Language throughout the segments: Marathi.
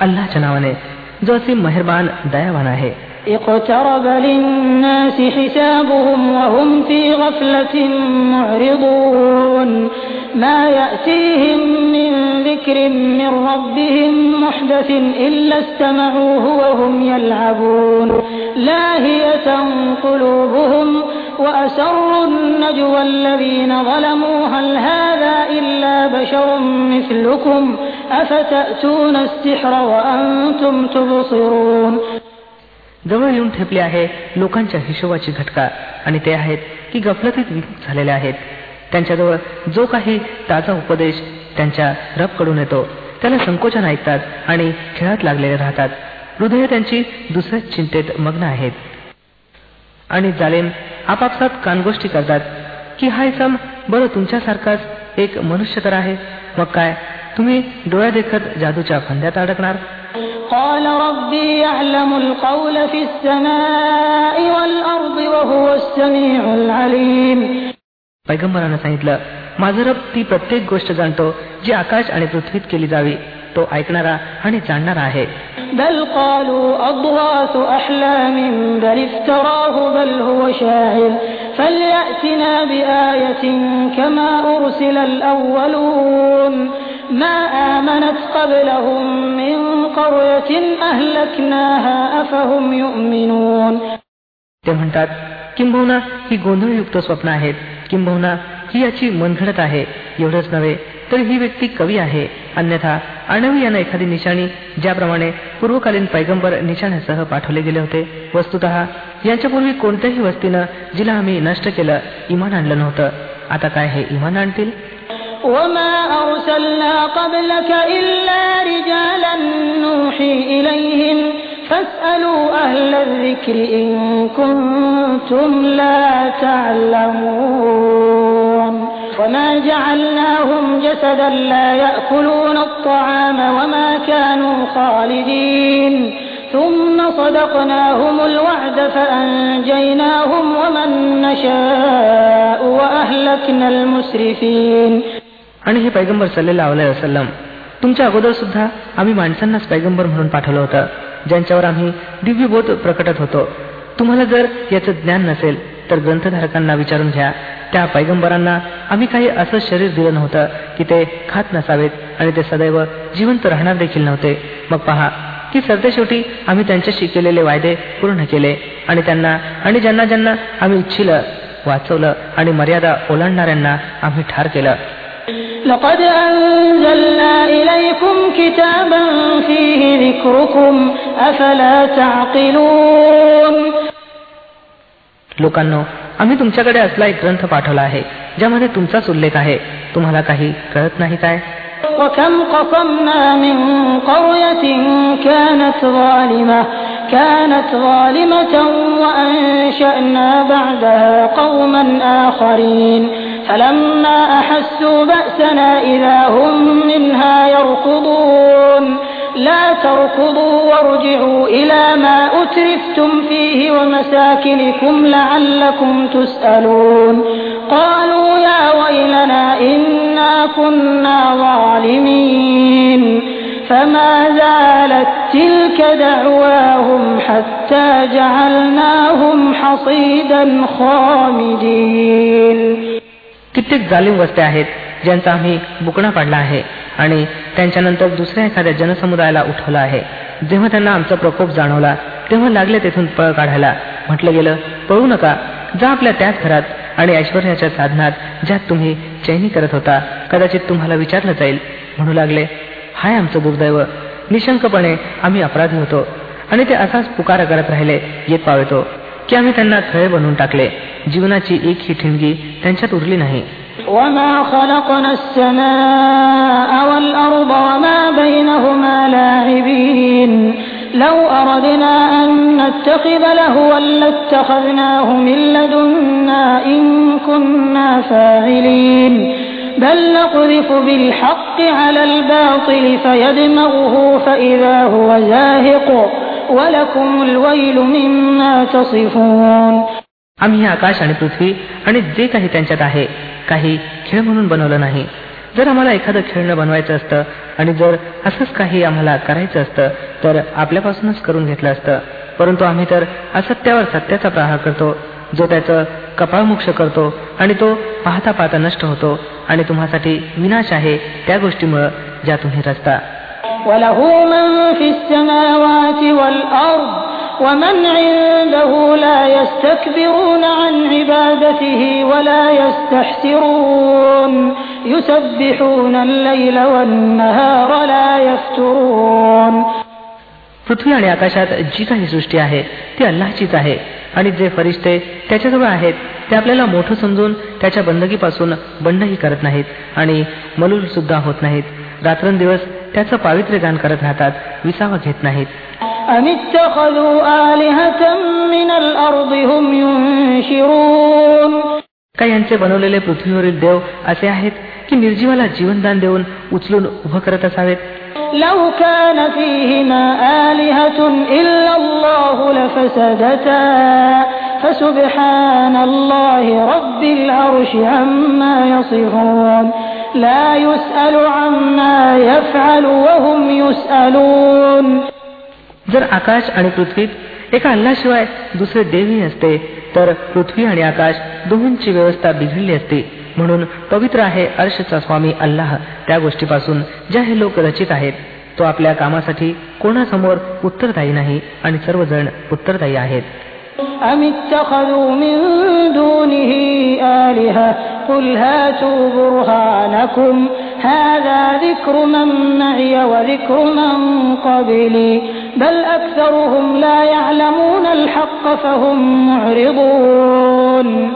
अल्लाच्या नावाने जो असे मेहरबान दयावान आहे اقترب للناس حسابهم وهم في غفلة معرضون. ما يأتيهم من ذكر من ربهم محدث إلا استمعوه وهم يلعبون. لاهية قلوبهم وأسروا النجوى الذين ظلموا. هل هذا إلا بشر مثلكم؟ أفتأتون السحر وأنتم تبصرون؟ जवळ येऊन ठेपले आहे लोकांच्या हिशोबाची घटका. आणि ते आहेत की गफलतीत झालेले आहेत. त्यांच्याजवळ जो काही ताजा उपदेश त्यांच्या रबकडून येतो त्याला संकोचन ऐकतात आणि खेळात लागलेले राहतात. हृदय त्यांची दुसऱ्याच चिंतेत मग्न आहेत. आणि जालेम आपापसात कानगोष्टी करतात की हा इसम बरं तुमच्यासारखाच एक मनुष्य तर आहे. मग काय तुम्ही डोळ्या देखत जादूच्या फंद्यात अडकणार قال ربي يعلم القول في السماء والأرض وهو السميع العليم पैगंबरानं सांगितलं माझं रब ती प्रत्येक गोष्ट जाणतो जी आकाश आणि पृथ्वीत केली जावी तो ऐकणारा आणि जाणणारा आहे. ते म्हणतात किंबहुना ही गोंधळयुक्त स्वप्न आहेत. किंबहुना ही याची मनघडत आहे. एवढंच नव्हे तर ही व्यक्ती कवी आहे अन्यथा आणवी यानं एखादी निशाणी ज्याप्रमाणे पूर्वकालीन पैगंबर निशाण्यासह पाठवले गेले होते वस्तुत यांच्यापूर्वी कोणत्याही वस्तीनं जिला आम्ही नष्ट केलं इमान आणलं नव्हतं आता काय हे इमान आणतील وما أرسلنا قبلك إلا رجالا نوحي إليهم فاسألوا أهل الذكر إن كنتم لا تعلمون وما جعلناهم جسدا لا يأكلون الطعام وما كانوا خالدين ثم صدقناهم الوعد فأنجيناهم ومن نشاء وأهلكنا المسرفين आणि हे पैगंबर सल्लेला वसलम तुमच्या अगोदर सुद्धा आम्ही माणसांनाच पैगंबर म्हणून पाठवलं होतं ज्यांच्यावर आम्ही दिव्यबोध प्रकटत होतो तुम्हाला जर याचं ज्ञान नसेल तर ग्रंथधारकांना विचारून घ्या त्या पैगंबरांना आम्ही काही असं शरीर दिलं नव्हतं की ते खात नसावेत आणि ते सदैव जिवंत राहणार देखील नव्हते मग पहा की सरतेशेवटी आम्ही त्यांच्याशी केलेले वायदे पूर्ण केले आणि त्यांना आणि ज्यांना ज्यांना आम्ही इच्छिलं वाचवलं आणि मर्यादा ओलांडणाऱ्यांना आम्ही ठार केलं لقد أنزلنا إليكم كتابا فيه ذكركم أفلا تعقلون लोकांनो आम्ही तुमच्याकडे असला एक ग्रंथ पाठवला आहे ज्यामध्ये तुमचाच उल्लेख आहे तुम्हाला काही कळत नाही काय وكم قصمنا من قرية كانت ظالمة كانت ظالمة وأنشأنا بعدها قوما آخرين فلما أحسوا بأسنا إذا هم منها يركضون لا تركضوا وارجعوا إلى ما أترفتم فيه ومساكنكم لعلكم تسألون قالوا يا ويلنا إنا كنا ظالمين فما زالت تلك دعواهم حتى جعلناهم حصيدا خامدين कित्येक जालिम वस्त्या आहेत ज्यांचा आम्ही बुकणा पाडला आहे आणि त्यांच्यानंतर दुसऱ्या एखाद्या जनसमुदायाला उठवलं आहे. जेव्हा त्यांना आमचा प्रकोप जाणवला तेव्हा लागले तेथून पळ काढायला. म्हटलं गेलं पळू नका. जा आपल्या त्याच घरात आणि ऐश्वर्याच्या साधनात ज्यात तुम्ही चैनी करत होता कदाचित तुम्हाला विचारलं जाईल. म्हणू लागले हाय आमचं दुर्दैव. निशंकपणे आम्ही अपराधी होतो आणि ते असाच पुकारा करत राहिले येत पावतो. की आम्ही त्यांना खळे बनवून टाकले जीवनाची एक ही ठिणगी त्यांच्यात उरली नाही وما خلقنا السماء والأرض وما بينهما لاعبين لو أردنا أن نتخذ لهوا لاتخذناه من لدنا إن كنا فاعلين بل نقذف بالحق على الباطل فيدمغه فإذا هو زاهق आम्ही आकाश आणि पृथ्वी आणि जे काही त्यांच्यात आहे काही खेळ म्हणून बनवलं नाही. जर आम्हाला एखादं खेळणं बनवायचं असतं आणि जर असंच काही आम्हाला करायचं असतं तर आपल्यापासूनच करून घेतलं असतं. परंतु आम्ही तर असत्यावर सत्याचा प्रहार करतो जो त्याचं कपाळमोक्ष करतो आणि तो पाहता पाहता नष्ट होतो आणि तुम्हासाठी विनाश आहे त्या गोष्टीमुळं ज्या तुम्ही रचता. ومن عنده لا يستكبرون عن عبادته ولا يستحسرون يسبحون الليل والنهار لا يفترون पृथ्वी आणि आकाशात जी काही सृष्टी आहे ती अल्लाचीच आहे आणि जे फरिश्ते त्याच्याजवळ आहेत ते आपल्याला मोठं समजून त्याच्या बंदगीपासून बंडही करत नाहीत आणि मलूल सुद्धा होत नाहीत रात्रंदिवस त्याचं पावित्र्य गान करत राहतात विसावा घेत नाहीत أم اتخذوا آلهة من الأرض هم ينشرون का यांचे बनवलेले पृथ्वीवरील देव असे आहेत की निर्जीवाला जीवनदान देऊन उचलून उभं करत असावेत لو كان فيهما آلهة إلا الله لفسدتا فسبحان الله رب العرش عما يصفون जर आकाश आणि पृथ्वीत एका अल्लाशिवाय दुसरे देवही असते तर पृथ्वी आणि आकाश दोहोंची व्यवस्था बिघडली असते. म्हणून पवित्र आहे अर्शचा स्वामी अल्लाह त्या गोष्टीपासून ज्या हे लोक रचित आहेत तो आपल्या कामासाठी कोणासमोर उत्तरदायी नाही आणि सर्वजण उत्तरदायी आहेत. أم اتخذوا من دونه آلهة قل هاتوا برهانكم هذا ذكر من معي وذكر من قبلي بل أكثرهم لا يعلمون الحق فهم معرضون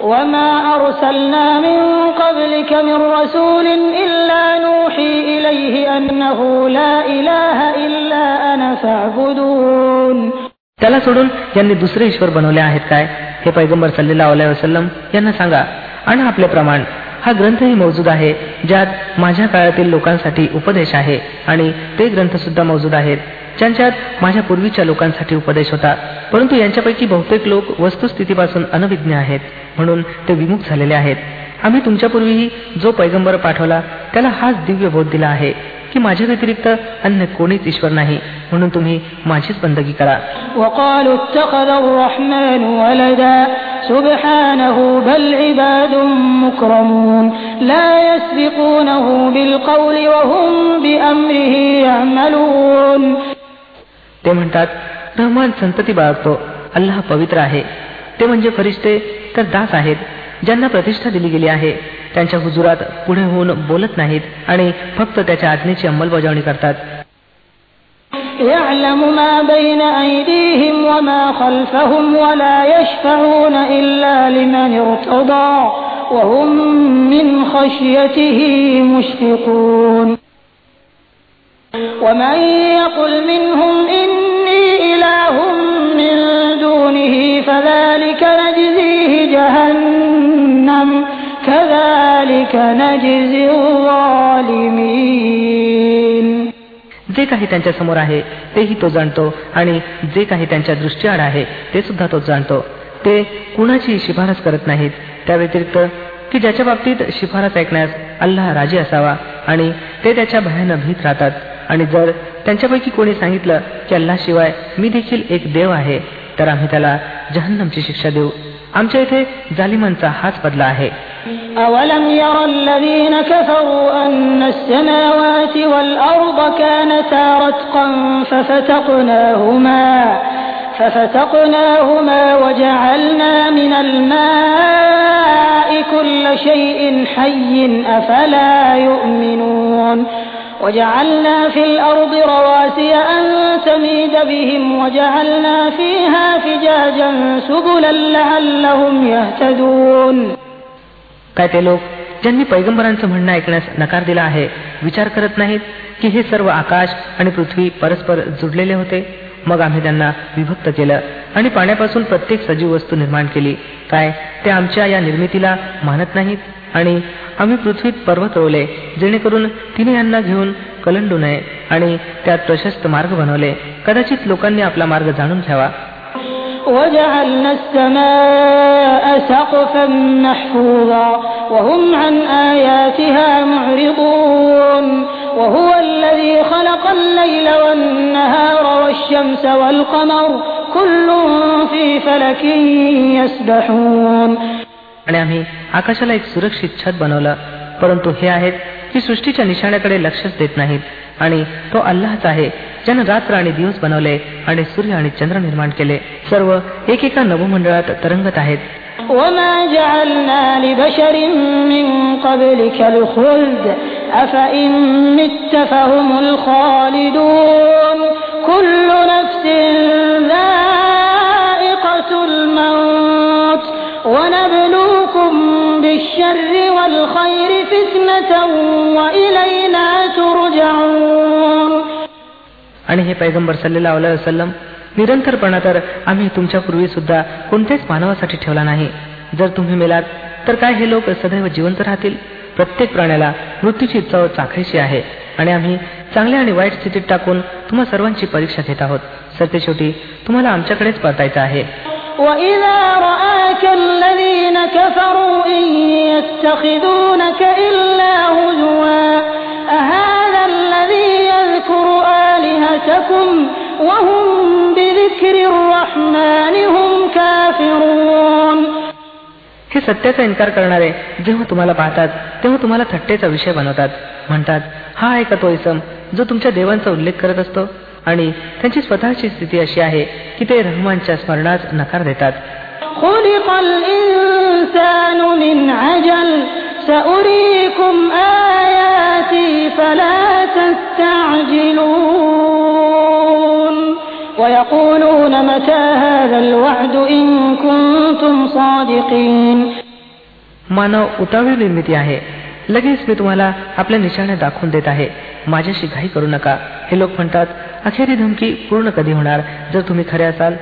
وما أرسلنا من قبلك من رسول إلا نوحي إليه أنه لا إله إلا أنا فاعبدون त्याला सोडून यांनी दुसरे ईश्वर बनवले आहेत काय हे पैगंबर सल्लेला वसलम यांना सांगा आणि आपले प्रमाण हा ग्रंथही मौजूद आहे ज्यात माझ्या काळातील लोकांसाठी उपदेश आहे आणि ते ग्रंथ सुद्धा मौजूद आहेत. ज्यांच्यात माझ्या पूर्वीच्या लोकांसाठी उपदेश होता. परंतु यांच्यापैकी बहुतेक लोक वस्तुस्थितीपासून अनविज्ञ आहेत म्हणून ते विमुख झालेले आहेत. आम्ही तुमच्यापूर्वीही जो पैगंबर पाठवला त्याला हाच दिव्य बोध दिला आहे. की माझ्या व्यतिरिक्त अन्य कोणीच ईश्वर नाही म्हणून तुम्ही माझीच बंदगी करा سبحانه بل عباد مكرمون لا يسبقونه بالقول وهم بأمره يعملون ते म्हणतात रहमान संतती बाळगतो अल्लाह पवित्र आहे ते म्हणजे फरिश्ते तर दास आहेत ज्यांना प्रतिष्ठा दिली गेली आहे त्यांच्या हुजुरात पुढे होऊन बोलत नाहीत आणि फक्त त्याच्या आज्ञेची अंमलबजावणी करतात يعلم ما بين أيديهم وما خلفهم ولا يشفعون إلا لمن ارتضى وهم من خشيته مشفقون ومن يقل منهم إني إله من دونه فذلك نجزيه جهنم كذلك نجزي الظالمين जे काही त्यांच्यासमोर आहे तेही तो जाणतो आणि जे काही त्यांच्या दृष्टीआड आहे ते सुद्धा तो जाणतो. ते कुणाची शिफारस करत नाहीत. त्या व्यतिरिक्त की ज्याच्या बाबतीत शिफारस ऐकण्यास अल्लाह राजी असावा आणि ते त्याच्या भयानं भीत राहतात. आणि जर त्यांच्यापैकी कोणी सांगितलं की अल्लाशिवाय मी देखील एक देव आहे तर आम्ही त्याला जहन्नमची शिक्षा देऊ. आमच्या इथे जालिमांचा हाच बदला आहे أولم ير الذين كفروا أن السماوات والأرض كانتا رتقا ففتقناهما ففتقناهما وجعلنا من الماء كل شيء حي أفلا يؤمنون وجعلنا في الأرض رواسي أن تميد بهم وجعلنا فيها فجاجا سبلا لعلهم يهتدون काय ते लोक ज्यांनी पैगंबरांचं म्हणणं ऐकण्यास नकार दिला आहे विचार करत नाहीत की हे सर्व आकाश आणि पृथ्वी परस्पर जुडलेले होते मग आम्ही त्यांना विभक्त केलं आणि पाण्यापासून प्रत्येक सजीव वस्तू निर्माण केली काय ते आमच्या या निर्मितीला मानत नाहीत आणि आम्ही पृथ्वीत पर्वत रोवले जेणेकरून तिने यांना घेऊन कलंडू नये आणि त्यात प्रशस्त मार्ग बनवले. कदाचित लोकांनी आपला मार्ग जाणून घ्यावा. وجعلنا السماء سقفا محفوظا وهم عن آياتها معرضون وهو الذي خلق الليل والنهار والشمس والقمر كل في فلك يسبحون आणि आम्ही आकाशाला एक सुरक्षित छत बनवलं परंतु हे आहेत की सृष्टीच्या निशाण्याकडे लक्षच देत नाहीत आणि तो अल्लाच आहे ज्यानं रात्र आणि दिवस बनवले आणि सूर्य आणि चंद्र निर्माण केले सर्व एकेका नवमंडळात तरंगत आहेत وما جعلنا لبشر من قبلك الخلد أفإن مت فهم الخالدون كل نفس ذائقة الموت ونبلوكم بالشر والخير فتنة وإلينا ترجعون आणि हे पैगंबर सल्लेला वसलम निरंतरपणा तर आम्ही तुमच्या पूर्वी सुद्धा कोणत्याच मानवासाठी ठेवला नाही जर तुम्ही मेलात तर काय हे लोक सदैव जिवंत राहतील प्रत्येक प्राण्याला मृत्यूची चव चाखायची आहे आणि आम्ही चांगल्या आणि वाईट स्थितीत टाकून तुम्हा सर्वांची परीक्षा घेत आहोत सरते शेवटी तुम्हाला आमच्याकडेच परतायचं आहे وإذا رآك الذين كفروا إن يتخذونك إلا هزوا أهذا الذي يذكر آلهتكم وهم بذكر الرحمن هم كافرون हे सत्याचा इन्कार करणारे जेव्हा तुम्हाला पाहतात तेव्हा तुम्हाला थट्टेचा विषय बनवतात म्हणतात हा आहे का तो इसम जो तुमच्या देवांचा उल्लेख करत असतो आणि त्यांची स्वतःची स्थिती अशी आहे की ते रहमानच्या स्मरणास नकार देतात. मानव उतावी निर्मिती आहे. लगेच मी तुम्हाला आपल्या निशाण्या दाखवून देत आहे. माझ्याशी घाई करू नका. हे लोक म्हणतात अखेरी धमकी पूर्ण कधी होणार जर तुम्ही खरे असाल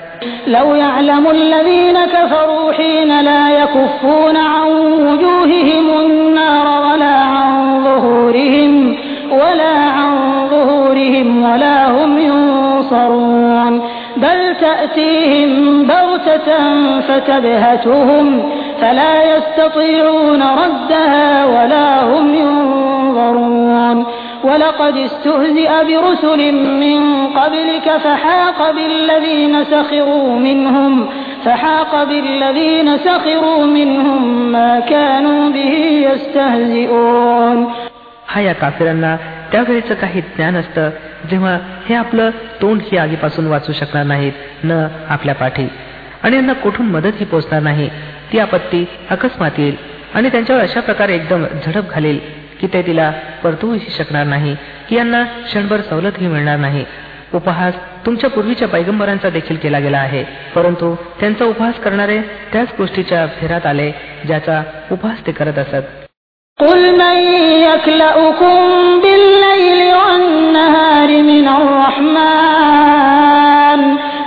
لو يعلم الذين كفروا حين لا يكفون عن وجوههم النار ولا عن ظهورهم ولا عن ظهورهم ولا هم ينصرون بل تأتيهم بغتة فتبهتهم فلا يستطيعون ردها ولا هم ينظرون ولقد استهزئ برسل من قبلك فحاق بالذين سخروا منهم فحاق بالذين سخروا منهم ما كانوا به يستهزئون हा या काफिरांना त्यावेळेचं काही ज्ञान असतं जेव्हा हे आपलं तोंड ही आगीपासून वाचू शकणार नाहीत न आपल्या पाठी आणि यांना कुठून मदतही पोचणार नाही ती आपत्ती अकस्मात येईल आणि त्यांच्यावर अशा प्रकारे एकदम झडप घालेल की ते तिला परतूही शकणार नाही की यांना क्षणभर सवलतही मिळणार नाही उपहास तुमच्या पूर्वीच्या पैगंबरांचा देखील केला गेला आहे परंतु त्यांचा उपहास करणारे त्याच गोष्टीच्या फेरात आले ज्याचा उपहास ते करत असत قل من يكلأكم بالليل والنهار من الرحمن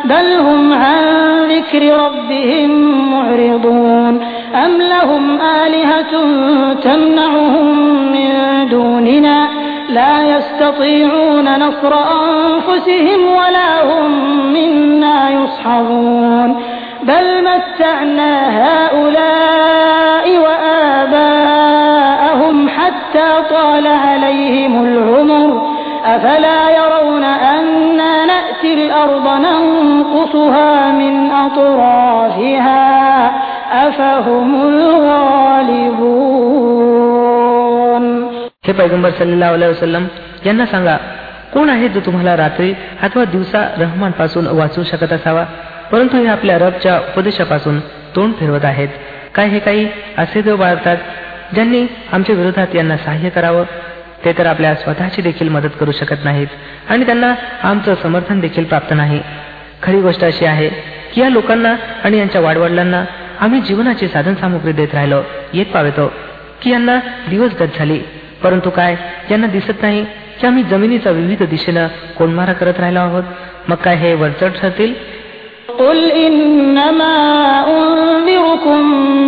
بل هم عن ذكر ربهم معرضون أم لهم آلهة تمنعهم من دوننا لا يستطيعون نصر أنفسهم ولا هم منا يصحبون بل متعنا هؤلاء وآباءهم حتى طال عليهم العمر أفلا يرون أنا نأتي الأرض ننقصها من أطرافها हे पैगंबर सल्लेला वसलम यांना सांगा कोण आहे जो तुम्हाला रात्री अथवा दिवसा रहमानपासून वाचू शकत असावा? परंतु हे आपल्या रबच्या उपदेशापासून तोंड फिरवत आहेत. काय हे काही असे देव बाळगतात ज्यांनी आमच्या विरोधात यांना सहाय्य करावं. ते तर आपल्या स्वतःची देखील मदत करू शकत नाहीत आणि त्यांना आमचं समर्थन देखील प्राप्त नाही. खरी गोष्ट अशी आहे की या लोकांना आणि यांच्या वाडवडिलांना आम्ही जीवनाची साधन सामुग्री देत राहिलो येत पावेतो की यांना दिवस गत झाली परंतु काय यांना दिसत नाही की आम्ही जमिनीचा विविध दिशेनं कोणमारा करत राहिलो आहोत मग काय हे वरचढ ठरतील قل إنما أنذركم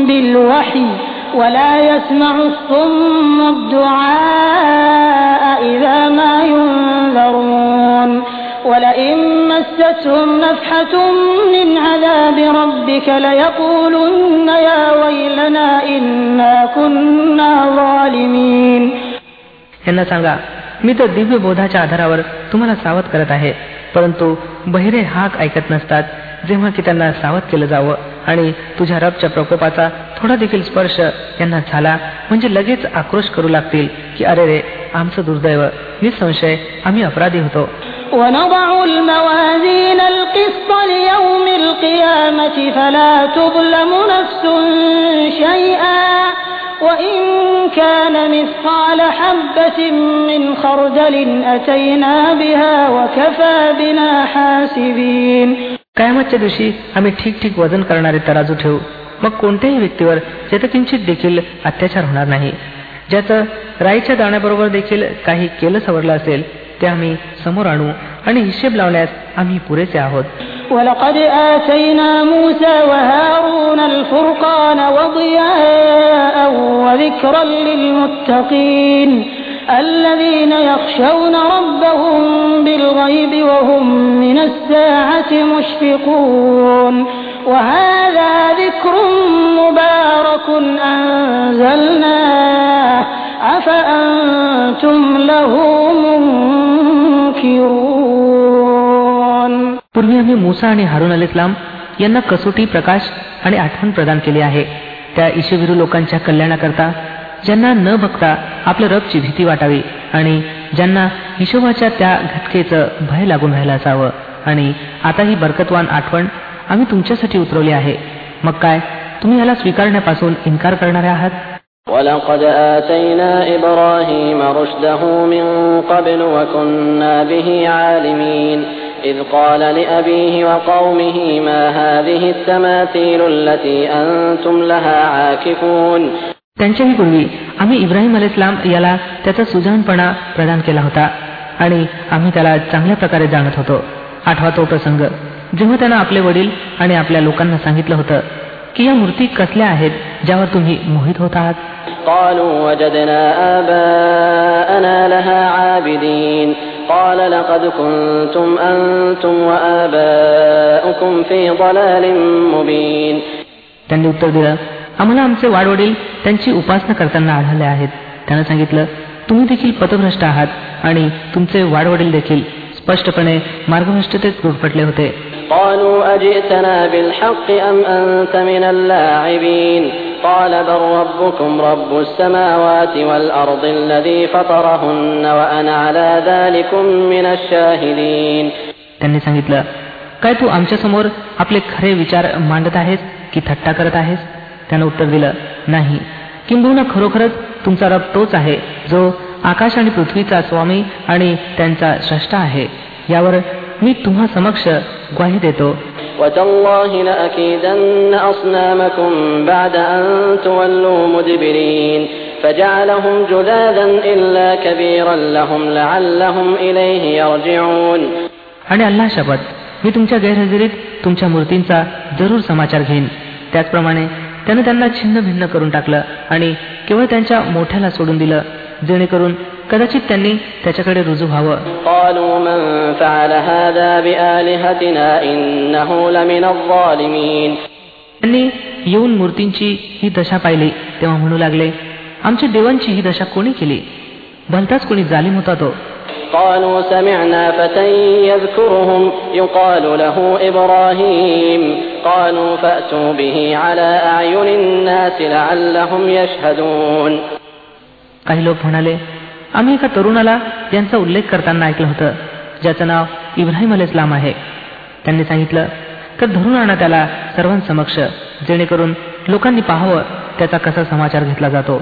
بالوحي ولا يسمع الصم الدعاء إذا ما ينذرون ولئن مس مستهم نفحة من عذاب ربك ليقولن يا ويلنا إنا كنا ظالمين यांना सांगा मी तर दिव्य बोधाच्या आधारावर तुम्हाला सावध करत आहे परंतु बहिरे हाक ऐकत नसतात जेव्हा की त्यांना सावध केलं जावं आणि तुझ्या रबच्या प्रकोपाचा थोडा देखील स्पर्श यांना झाला म्हणजे लगेच आक्रोश करू लागतील की अरे रे आमचं दुर्दैव निसंशय आम्ही अपराधी होतो ونضع الموازين القسط ليوم القيامة فلا تظلم نفس شيئا وإن كان مثقال حبة من خردل أتينا بها وكفى بنا حاسبين कायमतच्या दिवशी आम्ही ठीक ठीक वजन करणारे तराजू ठेवू मग कोणत्याही व्यक्तीवर किंचित देखील अत्याचार होणार नाही ज्याचं राईच्या दाण्याबरोबर देखील काही केलं सवरलं असेल ते आम्ही समोर आणू आणि हिशेब लावण्यास आम्ही पुरेसे आहोत ولقد آتينا موسى وهارون الفرقان وضياء وذكرا للمتقين الذين يخشون ربهم بالغيب وهم من الساعة مشفقون وهذا ذكر مبارك أنزلناه أفأنتم له منكرون पूर्वी आम्ही मुसा आणि हारून अल इस्लाम यांना कसोटी प्रकाश आणि आठवण प्रदान केली आहे. त्या ईशवीरू लोकांच्या कल्याणाकरता ज्यांना न बघता आपल्या रबची भीती वाटावी आणि ज्यांना हिशोबाच्या त्या घटकेचं भय लागून राहिलं असावं. आणि आता ही बरकतवान आठवण आम्ही तुमच्यासाठी उतरवली आहे. मग काय तुम्ही याला स्वीकारण्यापासून इन्कार करणारे आहात? ولقد آتينا إبراهيم رشده من قبل وكنا به عالمين إذ قال لأبيه وقومه ما هذه التماثيل التي أنتم لها عاكفون त्यांच्याही पूर्वी आम्ही इब्राहिम अल इस्लाम याला त्याचा सुजाणपणा प्रदान केला होता आणि आम्ही त्याला चांगल्या प्रकारे जाणत होतो आठवा तो प्रसंग जेव्हा त्यानं आपले वडील आणि आपल्या लोकांना सांगितलं होतं की या मूर्ती कसल्या आहेत ज्यावर तुम्ही मोहित होत आहात قالوا وجدنا آباءنا لها عابدين قال لقد كنتم أنتم وآباؤكم في ضلال مبين त्यांनी उत्तर दिलं आम्हाला आमचे वाडवडील त्यांची उपासना करताना आढळले आहेत त्यानं सांगितलं तुम्ही देखील पथभ्रष्ट आहात आणि तुमचे वाडवडील देखील स्पष्टपणे मार्गभ्रष्टतेत गुरफटले होते قالوا أجئتنا بالحق أم أنت من اللاعبين قال بل ربكم رب السماوات والأرض الذي فطرهن وأنا على ذلكم من الشاهدين त्यांनी सांगितलं काय तू आमच्या समोर आपले खरे विचार मांडत आहेस की थट्टा करत आहेस त्यानं उत्तर दिलं नाही किंबहुना खरोखरच तुमचा रब तोच आहे जो आकाश आणि पृथ्वीचा स्वामी आणि त्यांचा श्रेष्ठ आहे यावर मी तुम्हा समक्ष ग्वाही देतो. आणि अल्ला शपथ मी तुमच्या गैरहजेरीत तुमच्या मूर्तींचा जरूर समाचार घेईन. त्याचप्रमाणे त्यानं त्यांना छिन्न भिन्न करून टाकलं आणि केवळ त्यांच्या मोठ्याला सोडून दिलं जेणेकरून कदाचित त्यांनी त्याच्याकडे रुजू व्हावं قالوا من فعل هذا بآلهتنا إنه لمن الظالمين त्यांनी येऊन मूर्तींची ही दशा पाहिली तेव्हा म्हणू लागले आमच्या देवांची ही दशा कोणी केली भलताच कोणी जालिम होता तो قالوا سمعنا فتى يذكرهم يقال له إبراهيم قالوا فأتوا به على أعين الناس لعلهم يشهدون काही लोक म्हणाले आम्ही एका तरुणाला यांचा उल्लेख करताना ऐकलं होतं ज्याचं नाव इब्राहिम अल इस्लाम आहे त्यांनी सांगितलं तर धरून आणा त्याला सर्वांसमक्ष जेणेकरून लोकांनी पाहावं त्याचा कसा समाचार घेतला जातो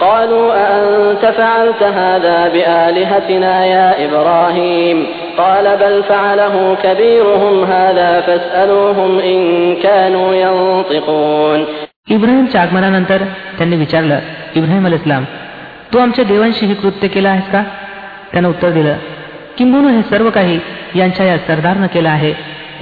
قالوا أأنت فعلت هذا بآلهتنا يا إبراهيم قال بل فعله كبيرهم هذا فاسألوهم إن كانوا ينطقون इब्राहिमच्या आगमनानंतर त्यांनी विचारलं इब्राहिम अल इस्लाम तू आमच्या देवांशी हे कृत्य केलं आहेस का त्यानं उत्तर दिलं किंबहुना हे सर्व काही यांच्या या सरदारनं केलं आहे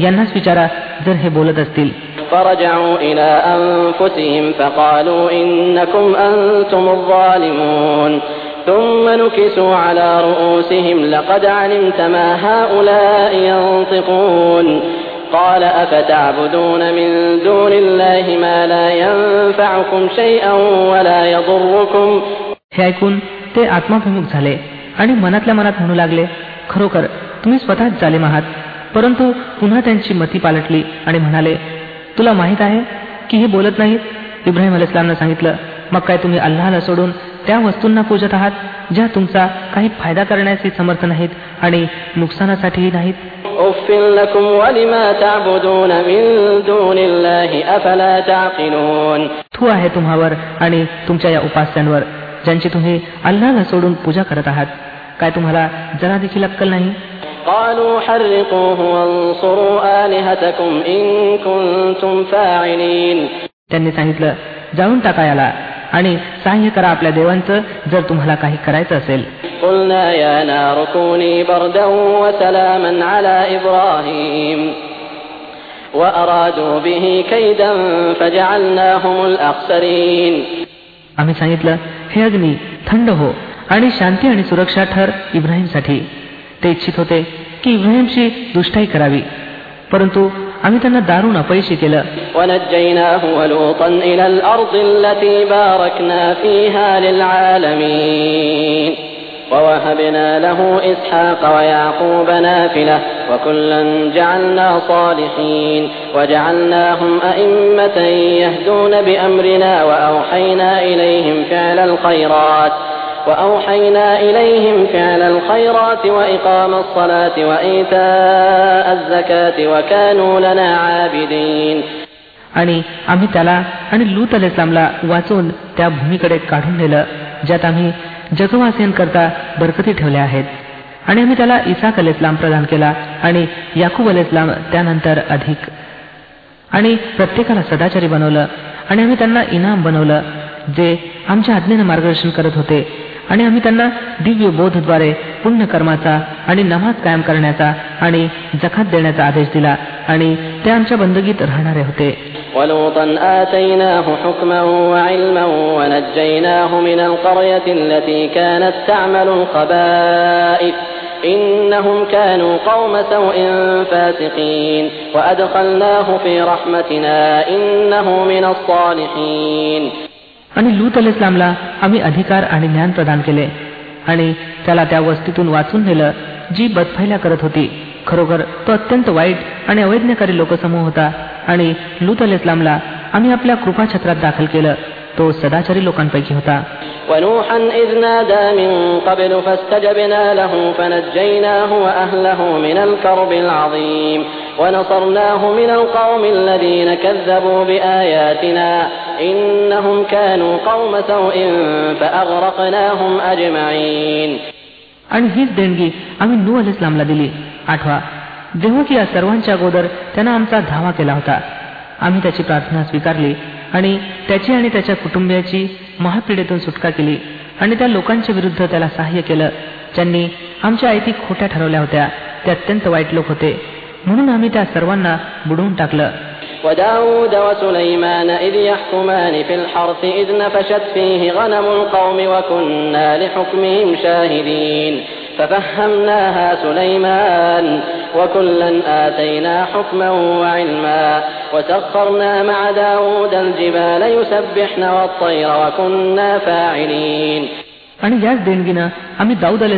यांनाच विचारा जर हे बोलत असतील فرجعوا إلى أنفسهم فقالوا إنكم أنتم الظالمون ثم نكسوا على رؤوسهم لقد علمت ما هؤلاء ينطقون قال أفتعبدون من دون الله ما لا ينفعكم شيئا ولا يضركم हे ऐकून ते आत्माभिमुख झाले आणि मनातल्या मनात म्हणू लागले खरोखर तुम्ही स्वतःच जालिम आहात. परंतु पुन्हा त्यांची मती पालटली आणि म्हणाले तुला माहीत आहे की हे बोलत नाहीत? इब्राहिम अल इस्लामनं सांगितलं मग काय तुम्ही अल्लाला सोडून त्या वस्तूंना पूजत आहात ज्या तुमचा काही फायदा करण्याचे समर्थ नाहीत आणि नुकसानासाठीही नाहीत? तू आहे तुम्हावर आणि तुमच्या या उपास्यांवर. ज्यांची तुम्ही अल्लाहला सोडून पूजा करत आहात काय तुम्हाला जरा देखील अक्कल नाही قالوا حرقوه وانصروا آلهتكم إن كنتم فاعلين त्यांनी सांगितलं जाळून टाका याला आणि सहाय्य करा आपल्या देवांचं जर तुम्हाला काही करायचं असेल قلنا يا نار كوني بردا وسلاما على إبراهيم وأرادوا به كيدا فجعلناهم الأخسرين आम्ही सांगितलं हे अग्नी थंड हो आणि शांती आणि सुरक्षा ठर इब्राहिमसाठी. ते इच्छित होते की इब्राहिमशी दुष्टाई करावी. परंतु आम्ही त्यांना दारुण अपयशी केलं. ونجيناه ولوطا إلى الأرض التي باركنا فيها للعالمين ووهبنا له إسحاق ويعقوب نافلة وكلا جعلنا صالحين وجعلناهم أئمة يهدون بأمرنا وأوحينا إليهم فعل الخيرات وأوحينا إليهم فعل الخيرات وإقام الصلاة وإيتاء الزكاة وكانوا لنا عابدين आणि आम्ही त्याला आणि लूत अल इस्लामला वाचवून त्या भूमीकडे काढून नेलं ज्यात आम्ही जगवासियांकरता बरकती ठेवल्या आहेत. आणि आम्ही त्याला इसाक अल इस्लाम प्रदान केला आणि याकूब अल इस्लाम त्यानंतर अधिक. आणि प्रत्येकाला सदाचारी बनवलं आणि आम्ही त्यांना इनाम बनवलं जे आमच्या आज्ञेनं मार्गदर्शन करत होते. आणि आम्ही त्यांना दिव्य बोधद्वारे पुण्य कर्माचा आणि नमाज कायम करण्याचा आणि जखात देण्याचा आदेश दिला आणि ते आमच्या बंदगीत राहणारे होते ولوطا آتيناه حكما وعلما ونجيناه من القرية التي كانت تعمل الخبائث إنهم كانوا قوم سوء فاسقين وأدخلناه في رحمتنا إنه من الصالحين आणि लूत अल इस्लामला आम्ही अधिकार आणि ज्ञान प्रदान केले. आणि त्याला त्या वस्तीतून वाचून नेलं जी बदफैल्या करत होती. खरोखर तो अत्यंत वाईट आणि अवैज्ञकारी लोकसमूह होता. आणि लूत अल इस्लामला आम्ही आपल्या कृपाछत्रात दाखल केलं. तो सदाचारी लोकांपैकी होता ونوحا إذ نادى من قبل فاستجبنا له فنجيناه وأهله من الكرب العظيم ونصرناه من القوم الذين كذبوا بآياتنا إنهم كانوا قوم سوء فأغرقناهم أجمعين आणि हीच देणगी आम्ही नू अल इस्लामला दिली आठवा जेव्हा की या सर्वांच्या अगोदर त्यानं आमचा धावा केला होता आम्ही त्याची प्रार्थना स्वीकारली आणि त्याची आणि त्याच्या कुटुंबियाची महापीडेतून सुटका केली आणि त्या लोकांच्या विरुद्ध त्याला सहाय्य केलं ज्यांनी आमच्या आयती खोट्या ठरवल्या होत्या ते अत्यंत वाईट लोक होते म्हणून आम्ही त्या सर्वांना बुडवून टाकलं وداود وسليمان إذ يحكمان في الحرث إذ نفشت فيه غنم القوم وكنا لحكمهم شاهدين ففهمناها سليمان وكلا آتينا حكما وعلما وسخرنا مع داود الجبال يسبحن والطير وكنا فاعلين आणि याच देणगीनं आम्ही दाऊद